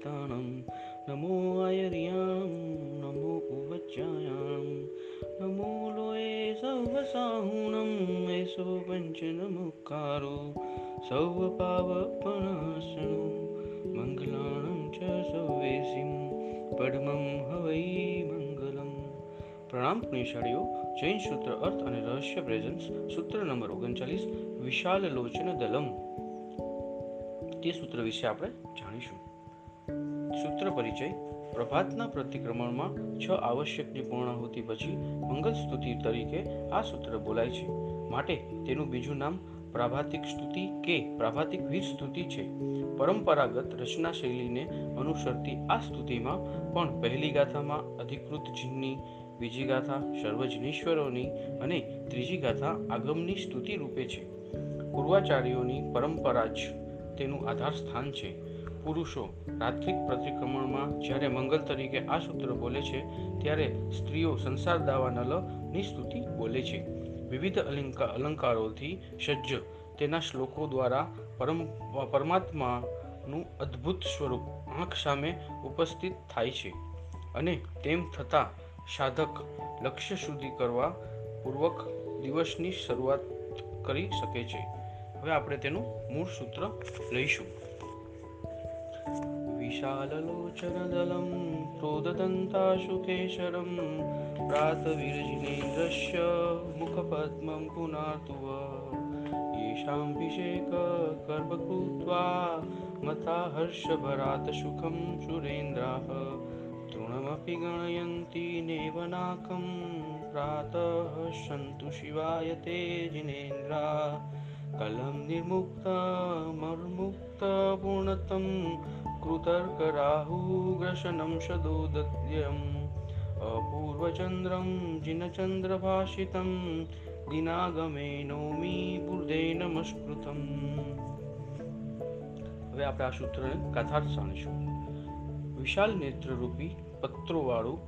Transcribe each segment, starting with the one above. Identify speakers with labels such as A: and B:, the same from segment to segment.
A: कीर्तनं नमो आयर्यां नमो उवच्यायां नमो लोये सौवसाहुणं एषो पञ्चनमुखारो सौवपावपणासनो मङ्गलानं च सौवेसिं પડમં હવૈ મંગલમ પ્રણામ પુણ્યશાળીઓ જૈન સૂત્ર અર્થ અને રહસ્ય પ્રેઝન્સ સૂત્ર નંબર ઓગણચાલીસ વિશાલ લોચન દલમ તે સૂત્ર વિશે આપણે જાણીશું સૂત્ર પરિચય, પ્રભાતના પ્રતિક્રમણમાં છ આવશ્યકની પૂર્ણાહુતિ પછી મંગલ સ્તુતિ તરીકે આ સૂત્ર બોલાય છે. માટે તેનું બીજું નામ પ્રાભાતિક સ્તુતિ કે પ્રાભાતિક વીર સ્તુતિ છે. પરંપરાગત રચના શૈલીને અનુસરતી આ સ્તુતિમાં પણ પહેલી ગાથામાં અધિકૃત જીનની, બીજી ગાથા સર્વજનીશ્વરોની અને ત્રીજી ગાથા આગમની સ્તુતિ રૂપે છે. પૂર્વાચાર્યોની પરંપરા જ તેનું આધાર સ્થાન છે. પુરુષો રાત્રિક પ્રતિક્રમણમાં જ્યારે મંગલ તરીકે આ સૂત્ર બોલે છે, ત્યારે સ્ત્રીઓ સંસાર દાવા નલની સ્તુતિ બોલે છે. વિવિધ અલંકા અલંકારોથી સજ્જ તેના શ્લોકો દ્વારા પરમ પરમાત્માનું અદ્ભુત સ્વરૂપ આંખ સામે ઉપસ્થિત થાય છે અને તેમ થતાં સાધક લક્ષ્ય સુધી કરવા પૂર્વક દિવસની શરૂઆત કરી શકે છે. હવે આપણે તેનું મૂળ સૂત્ર લઈશું. विशाललोचनदलं क्रोधदन्ताशुकेशरं प्रातविरजिनेन्द्रस्य मुखपद्मं पुनार्तुव येषामभिषेककर्मकृत्वा मता हर्षभरातसुखं सुरेन्द्राः तृणमपि गणयन्ति नेवनाकं प्रातः सन्तु शिवाय ते जिनेन्द्रा कलं निर्मुक्तमर्मुक्तपूर्णतम् कृतर्कराहुग्रशनं सदोदत्यम् अपूर्वचन्द्रं जिनचन्द्रभाषितं દિનાગમે નૌમી બુર્દે નમસ્કૃતમ હવે આપણે આ સૂત્રને કથાર્થ જાણીશું વિશાલ નેત્રરૂપી પત્રોવાળું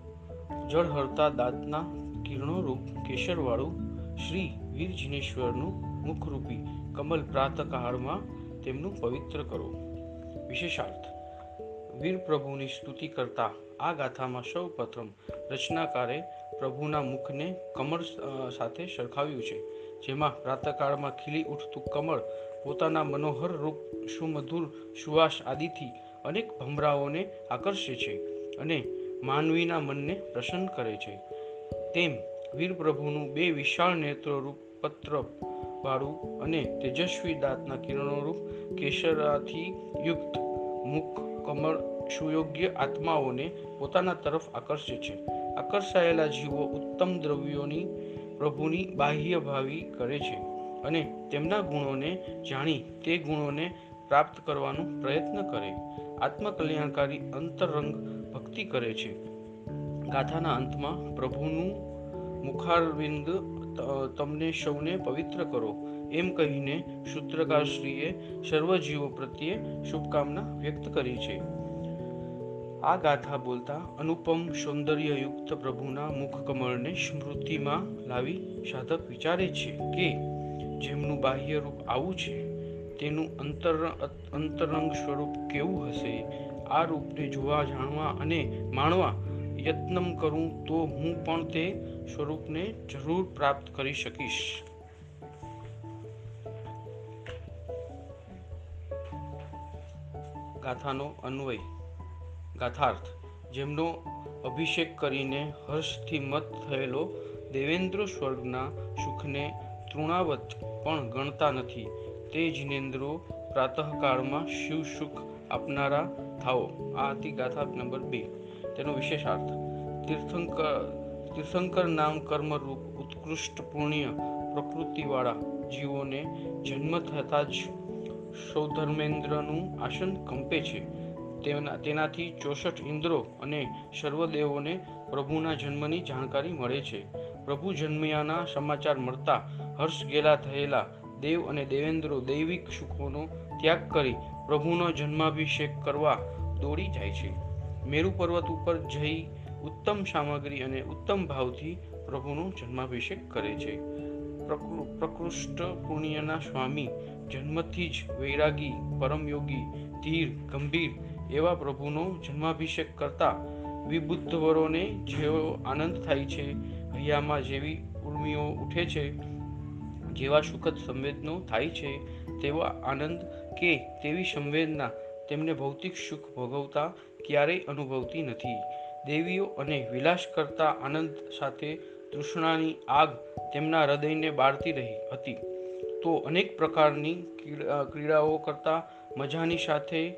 A: જળ હરતા દાંતના કિરણોરૂપ કેસરવાળું શ્રી વીર જિનેશ્વરનું મુખરૂપી કમલ પ્રાતકાળમાં તેમનું પવિત્ર કરો વિશેષાર્થ વીર પ્રભુની સ્તુતિ કરતા આ ગાથામાં સૌ પ્રથમ રચનાકારે પ્રભુના મુખને કમળ સાથે સરખાવ્યું છે, જેમાં પ્રાતકાળમાં ખીલી ઉઠતું કમળ, પોતાના મનોહર રૂપ, સુમધુર, સુવાસ આદિથી અનેક ભમરાઓને આકર્ષે છે અને માનવીના મનને પ્રસન્ન કરે છે. તેમ વીર પ્રભુનું બે વિશાળ નેત્રોરૂપ પત્ર વાળું અને તેજસ્વી દાંતના કિરણોરૂપ કેસરાથી યુક્ત મુખ, કમળ સુયોગ્ય આત્માઓને પોતાના તરફ આકર્ષે છે. આકર્ષાયેલા જીવો ઉત્તમ દ્રવ્યોની, પ્રભુની બાહ્ય ભાવી કરે છે અને તેમના ગુણોને જાણી તે ગુણોને પ્રાપ્ત કરવાનો પ્રયત્ન કરે. આત્મકલ્યાણકારી અંતરંગ ભક્તિ કરે છે. ગાથાના અંતમાં પ્રભુનું મુખારવિંદ તમને સૌને પવિત્ર કરો. એમ કહીને સૂત્રકારશ્રીએ સર્વજીવો પ્રત્યે શુભકામના વ્યક્ત કરી છે. આ ગાથા બોલતા અનુપમ સૌંદર્યયુક્ત પ્રભુના મુખ કમળને સ્મૃતિમાં લાવી સાધક વિચારે છે કે જેમનું બાહ્ય રૂપ આવું છે, તેનું અંતર અંતરંગ સ્વરૂપ કેવું હશે, આ રૂપને જોવા, જાણવા અને માણવા યત્ન કરું તો હું પણ તે સ્વરૂપને જરૂર પ્રાપ્ત કરી શકીશ. ગાથાનો અન્વય ગાથાર્થ, જેમનો અભિષેક કરીને હર્ષથી મત થયેલો દેવેન્દ્ર સ્વર્ગના સુખને તૃણાવત પણ ગણતા નથી. તે જિનેન્દ્રો પ્રાતઃકાળમાં શિવ સુખ આપનારા થાઓ. આ હતી ગાથા નંબર બે. તેનો વિશેષાર્થ, તીર્થંકર તીર્થંકર નામ કર્મરૂપ ઉત્કૃષ્ટ પુણ્ય પ્રકૃતિવાળા જીવોને જન્મ થતાં જ સૌધર્મેન્દ્રનું આસન કંપે છે. તેના તેનાથી ચોસઠ ઇન્દ્રો અને સર્વદેવોને પ્રભુના જન્મની જાણકારી મળે છે. પ્રભુ જન્મ્યાના સમાચાર મળતા હર્ષ ગેલા થયેલા દેવ અને દેવેન્દ્રો દૈવિક સુખોનો ત્યાગ કરી પ્રભુનો જન્માભિષેક કરવા દોડી જાય છે. મેરુ પર્વત ઉપર જઈ ઉત્તમ સામગ્રી અને ઉત્તમ ભાવથી પ્રભુનો જન્માભિષેક કરે છે. પ્રકૃ- પ્રકૃષ્ટ પુણ્યના સ્વામી, જન્મથી જ વૈરાગી, પરમયોગી, ધીર, ગંભીર એવા પ્રભુનો જન્માભિષેક કરતા વિબુદ્ધવરોને જેવો આનંદ થાય છે. હૈયામાં જેવી ઉર્મિઓ ઉઠે છે, જેવા સુખદ સંવેદનો થાય છે, તેવા આનંદ કે તેવી સંવેદના તેમને ભૌતિક સુખ ભોગવતા ક્યારેય અનુભવતી નથી. દેવીઓ અને વિલાસ કરતા આનંદ સાથે તૃષ્ણાની આગ તેમના હૃદયને બાળતી રહી હતી. તો અનેક પ્રકારની ક્રીડાઓ કરતા મજાની સાથે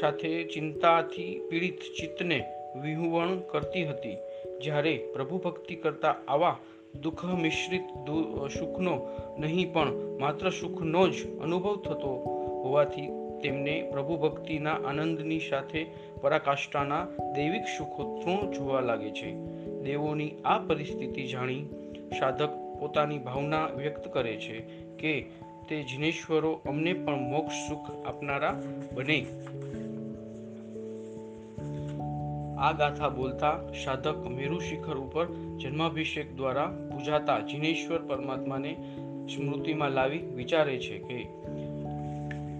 A: સાથે ચિંતાથી પીડિત ચિત્તને વિહુવણ કરતી હતી. જ્યારે પ્રભુ ભક્તિ કરતા આવા દુઃખ મિશ્રિત સુખનો નહીં પણ માત્ર સુખનો જ અનુભવ થતો હોવાથી તેમને પ્રભુ ભક્તિના આનંદની સાથે પરાકાષ્ઠાના દૈવિક સુખો જોવા લાગે છે. દેવોની આ પરિસ્થિતિ જાણી સાધક પોતાની ભાવના વ્યક્ત કરે છે કે તે જિનેશ્વરો અમને પણ મોક્ષ સુખ આપનારા બને. આ ગાથા બોલતા સાધક મેરુ શિખર ઉપર જન્માભિષેક દ્વારા પૂજાતા જિનેશ્વર પરમાત્માને સ્મૃતિમાં લાવી વિચારે છે કે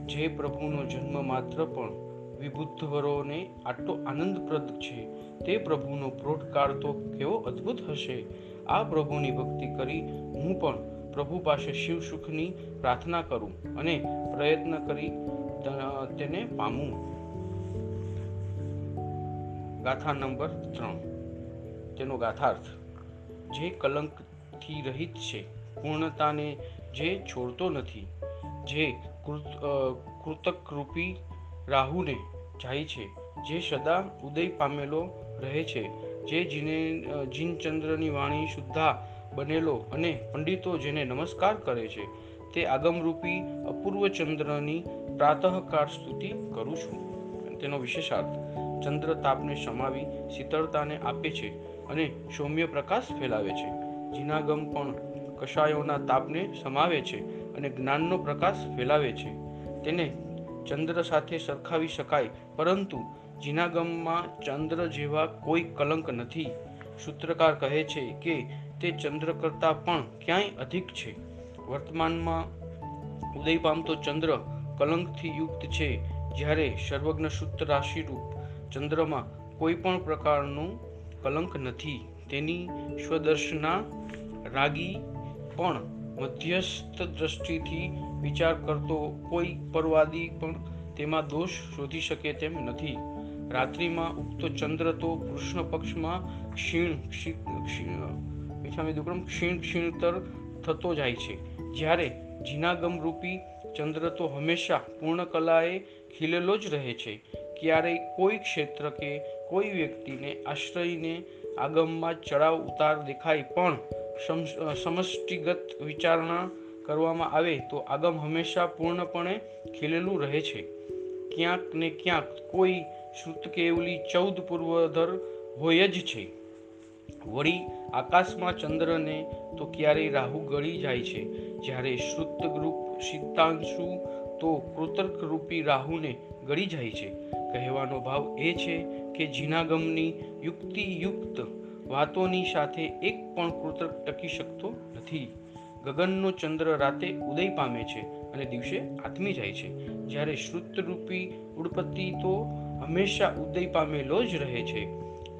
A: જે પ્રભુનો જન્મ માત્ર પણ વિબુદ્ધવરોને આટલો આનંદપ્રદ છે, તે પ્રભુનો પ્રોટકાળ તો કેવો અદ્ભુત હશે. આ પ્રભુની ભક્તિ કરી હું પણ પ્રભુ પાસે શિવ સુખની પ્રાર્થના કરું અને પ્રયત્ન કરી તેને પામું. ગાથા નંબર ત્રણ. તેનો ગાથાર્થ, જે કલંકથી રહિત છે, પૂર્ણતાને જે છોડતો નથી, જે કૃતકરૂપી રાહુને જાય છે, જે સદા ઉદય પામેલો રહે છે, જે જીને જીનચંદ્રની વાણી શુદ્ધા બનેલો અને પંડિતો જેને નમસ્કાર કરે છે, તે આગમરૂપી અપૂર્વ ચંદ્રની પ્રાતઃકાળ સ્તુતિ કરું છું. તેનો વિશેષાર્થ ચંદ્ર તાપને સમાવી શીતળતાને આપે છે અને સૌમ્ય પ્રકાશ ફેલાવે છે. જીનાગમ પણ કષાયોના તાપને સમાવે છે અને જ્ઞાનનો પ્રકાશ ફેલાવે છે. તેને ચંદ્ર સાથે સરખાવી શકાય, પરંતુ જીનાગમમાં ચંદ્ર જેવા કોઈ કલંક નથી. સૂત્રકાર કહે છે કે તે ચંદ્ર કરતાં પણ ક્યાંય અધિક છે. વર્તમાનમાં ઉદય પામતો ચંદ્ર કલંકથી યુક્ત છે, જ્યારે સર્વજ્ઞ સૂત્ર રાશિરૂપ ચંદ્રમાં કોઈ પણ પ્રકારનું કલંક નથી. તેની સ્વદર્શના રાગી પણ મધ્યસ્થ દ્રષ્ટિથી વિચાર કરતો કોઈ પરવાદી પણ તેમાં દોષ શોધી શકે તેમ નથી. રાત્રિમાં ઉગતો ચંદ્ર તો કૃષ્ણ પક્ષમાં ક્ષીણ ક્ષીણ દુક્રમ ક્ષીણ, ક્ષીણતર થતો જાય છે. જ્યારે જીનાગમ રૂપી ચંદ્ર તો હંમેશા પૂર્ણ કલાએ ખીલેલો જ રહે છે. ક્યારેય કોઈ ક્ષેત્ર કે કોઈ વ્યક્તિને, આશ્રયને, આગમમાં ચડાવ, ઉતાર દેખાય પણ સમષ્ટિગત વિચારણા કરવામાં આવે તો આગમ હંમેશા પૂર્ણપણે ખીલેલું રહે છે. ક્યાંક ને ક્યાંક કોઈ શ્રુત કેવલી ચૌદ પૂર્વધર હોય જ છે. વળી આકાશમાં ચંદ્રને તો ક્યારેય રાહુ ગળી જાય છે. જ્યારે શ્રુતગ્રુપ સિદ્ધાંશુ તો કૃતર્ક રૂપી રાહુને ગળી જાય છે. કહેવાનો ભાવ એ છે કે જીનાગમની યુક્તિયુક્ત વાતોની સાથે એક પણ કૃતર્ક ટકી શકતો નથી. ગગનનો ચંદ્ર રાતે ઉદય પામે છે અને દિવસે આથમી જાય છે. જ્યારે શ્રુતરૂપી ઉડપતિ તો હંમેશા ઉદય પામેલો જ રહે છે.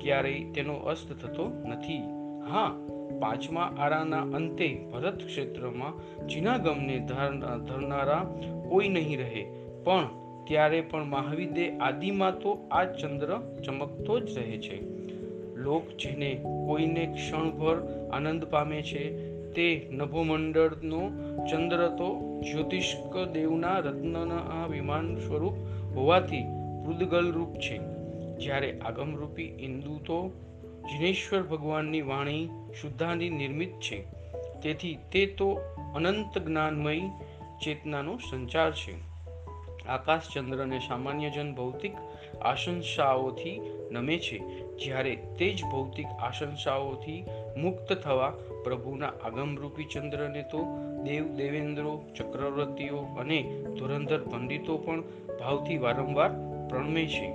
A: ક્યારેય તેનો અસ્ત થતો નથી. હા પાંચમા આરાના અંતે ભરત ક્ષેત્રમાં જીનાગમને ધરનારા કોઈ નહીં રહે. પણ ત્યારે પણ મહાવીદે આદિમાં તો આ ચંદ્ર ચમકતો જ રહે છે. લોક જેને કોઈને ક્ષણભર આનંદ પામે છે, તે નભોમંડળનો ચંદ્ર તો જ્યોતિષ્ક દેવના રત્નના વિમાન સ્વરૂપ હોવાથી પૃદગલ રૂપ છે. જ્યારે આગમરૂપી ઇન્દુ તો જિનેશ્વર ભગવાનની વાણી શુદ્ધાની નિર્મિત છે. તેથી તે તો અનંત જ્ઞાનમય ચેતનાનો સંચાર છે. આકાશ ચંદ્રને સામાન્ય જન ભૌતિક આશંસાઓથી નમે છે. જ્યારે તે જ ભૌતિક આશંસાઓથી મુક્ત થવા પ્રભુના આગમરૂપી ચંદ્રને તો દેવ દેવેન્દ્રો, ચક્રવર્તીઓ અને ધુરંધર પંડિતો પણ ભાવથી વારંવાર પ્રણમે છે.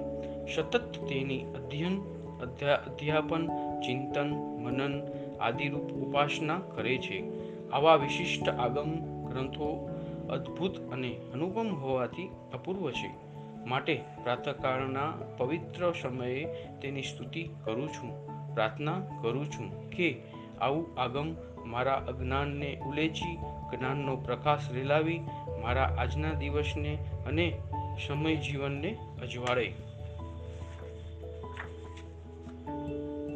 A: સતત તેની અધ્યયન અધ્યાપન, ચિંતન, મનન આદિરૂપ ઉપાસના કરે છે. આવા વિશિષ્ટ આગમ ગ્રંથો અદ્ભુત અને અનુપમ હોવાથી અપૂર્વ છે. માટે પ્રાતકાળના પવિત્ર સમયે તેની સ્તુતિ કરું છું, પ્રાર્થના કરું છું કે આવું આગમ મારા અજ્ઞાનને ઉલેચી, જ્ઞાનનો પ્રકાશ રેલાવી મારા આજના દિવસને અને સમય જીવનને અજવાળે.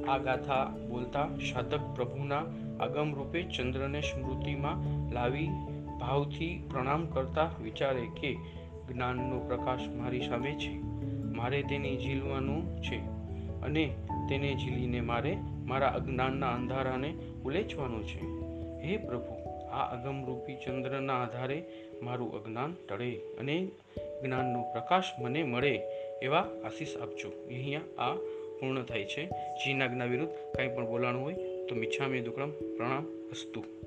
A: આ ગાથા બોલતા સાધક પ્રભુના આગમ રૂપે ચંદ્રને સ્મૃતિમાં લાવી ભાવથી પ્રણામ કરતા વિચારે કે, જ્ઞાનનો પ્રકાશ મારી સામે છે. મારે તેને ઝીલવાનું છે અને તેને ઝીલીને મારે મારા અજ્ઞાનના અંધારાને ઉલેચવાનું છે. હે પ્રભુ, આ અગમરૂપી ચંદ્રના આધારે મારું અજ્ઞાન ટળે અને જ્ઞાનનો પ્રકાશ મને મળે એવા આશીષ આપજો. અહીંયા આ પૂર્ણ થાય છે. જી નાગના વિરુદ્ધ કંઈ પણ બોલાણું હોય તો મિચ્છામી દુક્કડમ પ્રણામ અસ્તુ.